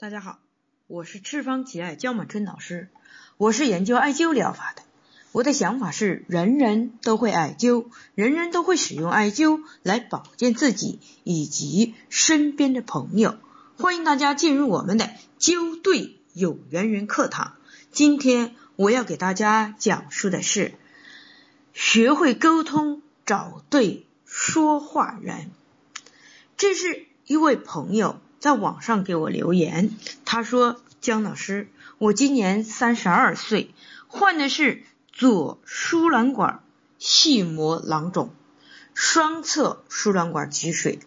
大家好，我是赤方奇艾焦满春老师，我是研究艾灸疗法的。我的想法是，人人都会艾灸，人人都会使用艾灸来保健自己以及身边的朋友。欢迎大家进入我们的灸对有缘人课堂。今天我要给大家讲述的是，学会沟通，找对说话人。这是一位朋友。在网上给我留言，他说：“姜老师，我今年三十二岁，患的是左输卵管系膜囊肿，双侧输卵管积水，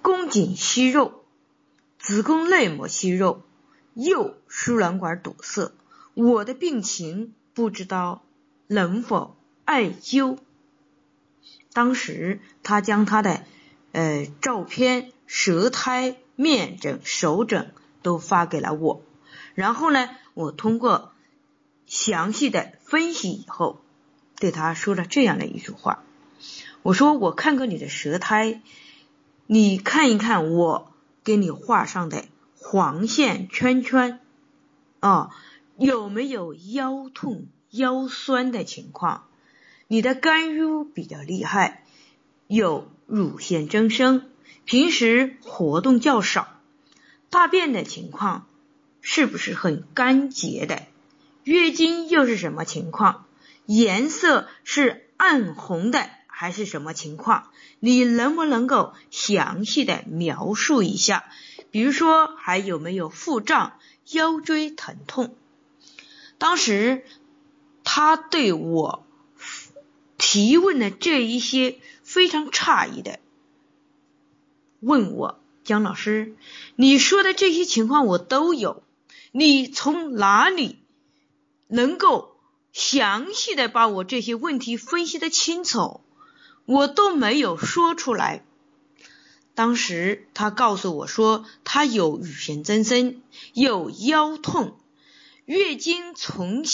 宫颈息肉，子宫内膜息肉，右输卵管堵塞。我的病情不知道能否艾灸。”当时他将他的呃照片、舌苔。面诊、手诊都发给了我，然后呢，我通过详细的分析以后，对他说了这样的一句话：我说我看过你的舌苔，你看一看我给你画上的黄线圈圈啊，有没有腰痛、腰酸的情况？你的肝郁比较厉害，有乳腺增生。平时活动较少，大便的情况是不是很干结的？月经又是什么情况？颜色是暗红的还是什么情况？你能不能够详细的描述一下？比如说还有没有腹胀、腰椎疼痛？当时他对我提问的这一些非常诧异的。问我姜老师，你说的这些情况我都有，你从哪里能够详细的把我这些问题分析的清楚？我都没有说出来。当时他告诉我说，他有乳腺增生，有腰痛，月经从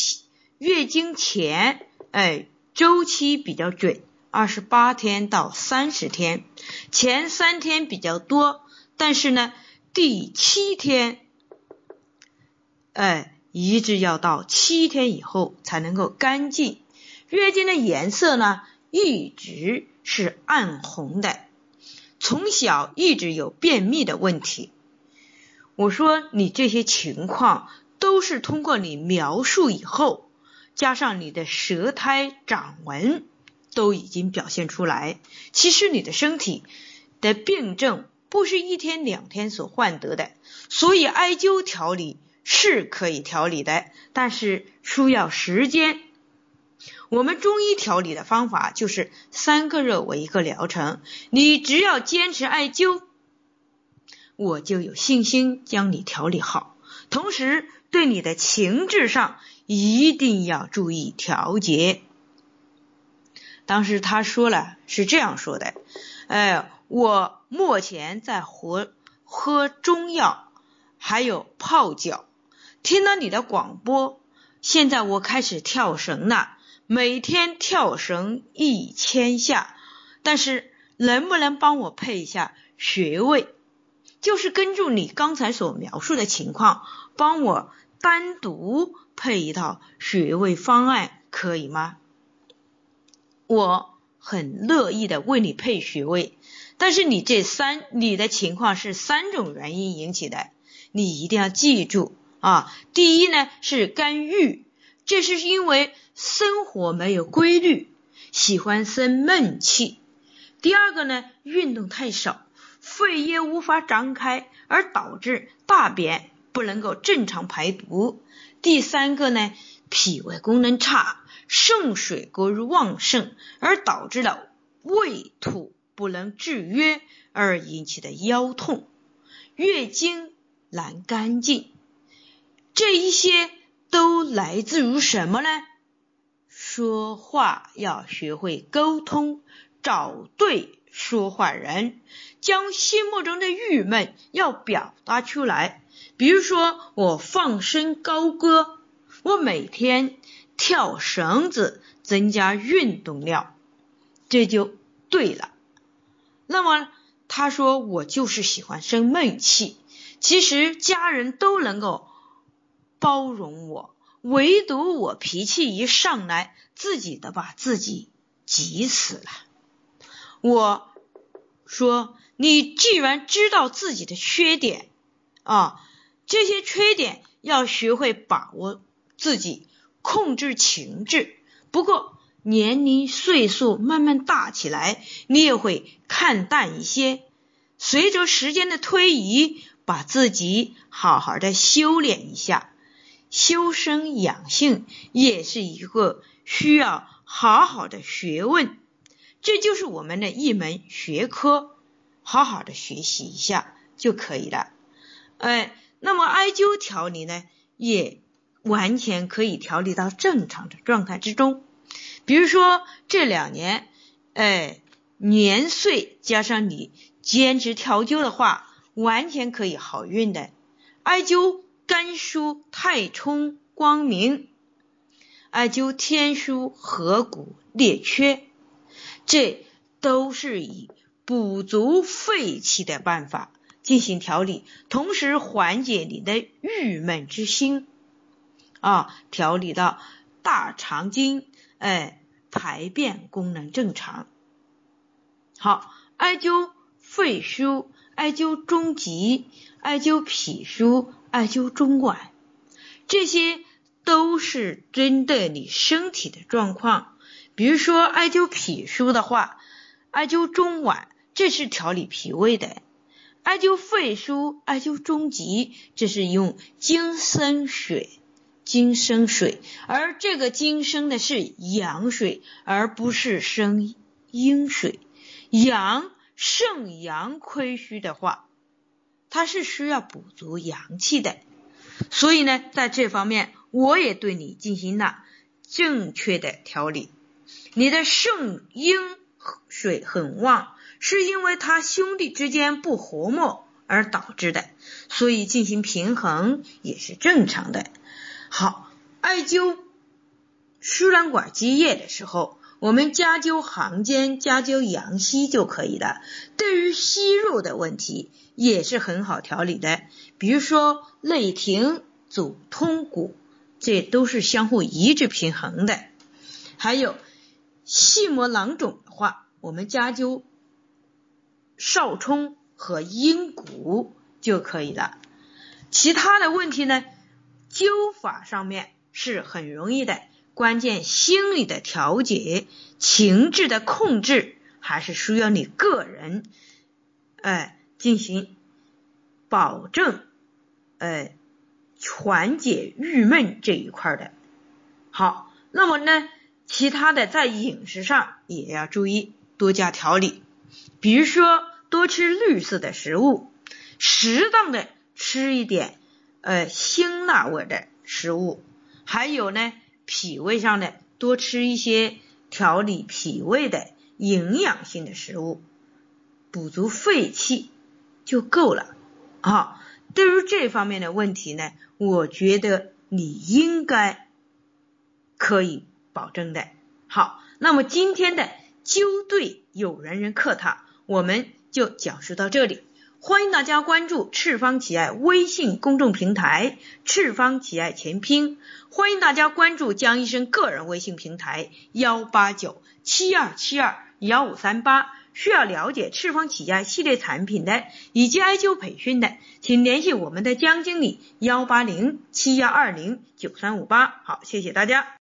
月经前，哎，周期比较准。二十八天到三十天，前三天比较多，但是呢，第七天，哎，一直要到七天以后才能够干净。月经的颜色呢，一直是暗红的，从小一直有便秘的问题。我说你这些情况都是通过你描述以后，加上你的舌苔掌纹。都已经表现出来。其实你的身体的病症不是一天两天所患得的，所以艾灸调理是可以调理的，但是需要时间。我们中医调理的方法就是三个热为一个疗程，你只要坚持艾灸，我就有信心将你调理好。同时，对你的情志上一定要注意调节。当时他说了，是这样说的，哎，我目前在喝喝中药，还有泡脚，听了你的广播，现在我开始跳绳了，每天跳绳一千下，但是能不能帮我配一下穴位？就是根据你刚才所描述的情况，帮我单独配一套穴位方案，可以吗？我很乐意的为你配穴位，但是你这三你的情况是三种原因引起的，你一定要记住啊。第一呢是肝郁，这是因为生活没有规律，喜欢生闷气。第二个呢运动太少，肺叶无法张开，而导致大便不能够正常排毒。第三个呢脾胃功能差。肾水过于旺盛，而导致了胃土不能制约而引起的腰痛、月经难干净，这一些都来自于什么呢？说话要学会沟通，找对说话人，将心目中的郁闷要表达出来。比如说，我放声高歌，我每天。跳绳子增加运动量，这就对了。那么他说我就是喜欢生闷气，其实家人都能够包容我，唯独我脾气一上来，自己的把自己急死了。我说，你既然知道自己的缺点啊，这些缺点要学会把握自己，控制情志。不过年龄岁数慢慢大起来，你也会看淡一些。随着时间的推移，把自己好好的修炼一下，修身养性也是一个需要好好的学问。这就是我们的一门学科，好好的学习一下就可以了。哎，那么艾灸调理呢，也完全可以调理到正常的状态之中。比如说这两年，哎，年岁加上你坚持调灸的话，完全可以好运的。艾灸肝疏太冲光明，艾灸天枢合谷列缺。这都是以补足肺气的办法进行调理，同时缓解你的郁闷之心啊，调理到大肠经，哎，排便功能正常。好，艾灸肺腧，艾灸中极，艾灸脾腧，艾灸中脘，这些都是针对你身体的状况。比如说艾灸脾腧的话，艾灸中脘，这是调理脾胃的；艾灸肺腧，艾灸中极，这是用金生水，金生水，而这个金生的是阳水，而不是生阴水。阳肾阳亏虚的话，它是需要补足阳气的。所以呢，在这方面，我也对你进行了正确的调理。你的肾阴水很旺，是因为他兄弟之间不和睦而导致的，所以进行平衡也是正常的。好，艾灸输卵管积液的时候，我们加灸行间，加灸阳溪就可以了。对于息肉的问题也是很好调理的，比如说内停阻通骨，这都是相互一致平衡的。还有。细膜囊肿的话，我们加灸少冲和阴谷就可以了。其他的问题呢，灸法上面是很容易的，关键心理的调节、情志的控制，还是需要你个人哎进行保证，哎缓解郁闷这一块的。好，那么呢？其他的在饮食上也要注意，多加调理，比如说多吃绿色的食物，适当的吃一点呃辛辣味的食物，还有呢脾胃上的多吃一些调理脾胃的营养性的食物，补足肺气就够了啊。对于这方面的问题呢，我觉得你应该可以。保证的。好，那么今天的灸对有缘人课堂我们就讲述到这里，欢迎大家关注赤方奇爱微信公众平台赤方奇爱全拼，欢迎大家关注江医生个人微信平台幺八九七二七二幺五三八，需要了解赤方奇爱系列产品的以及艾灸培训的，请联系我们的江经理幺八零七幺二零九三五八，好，谢谢大家。